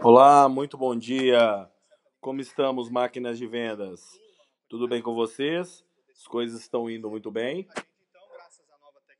Olá, muito bom dia. Como estamos, máquinas de vendas? Tudo bem com vocês? As coisas estão indo muito bem.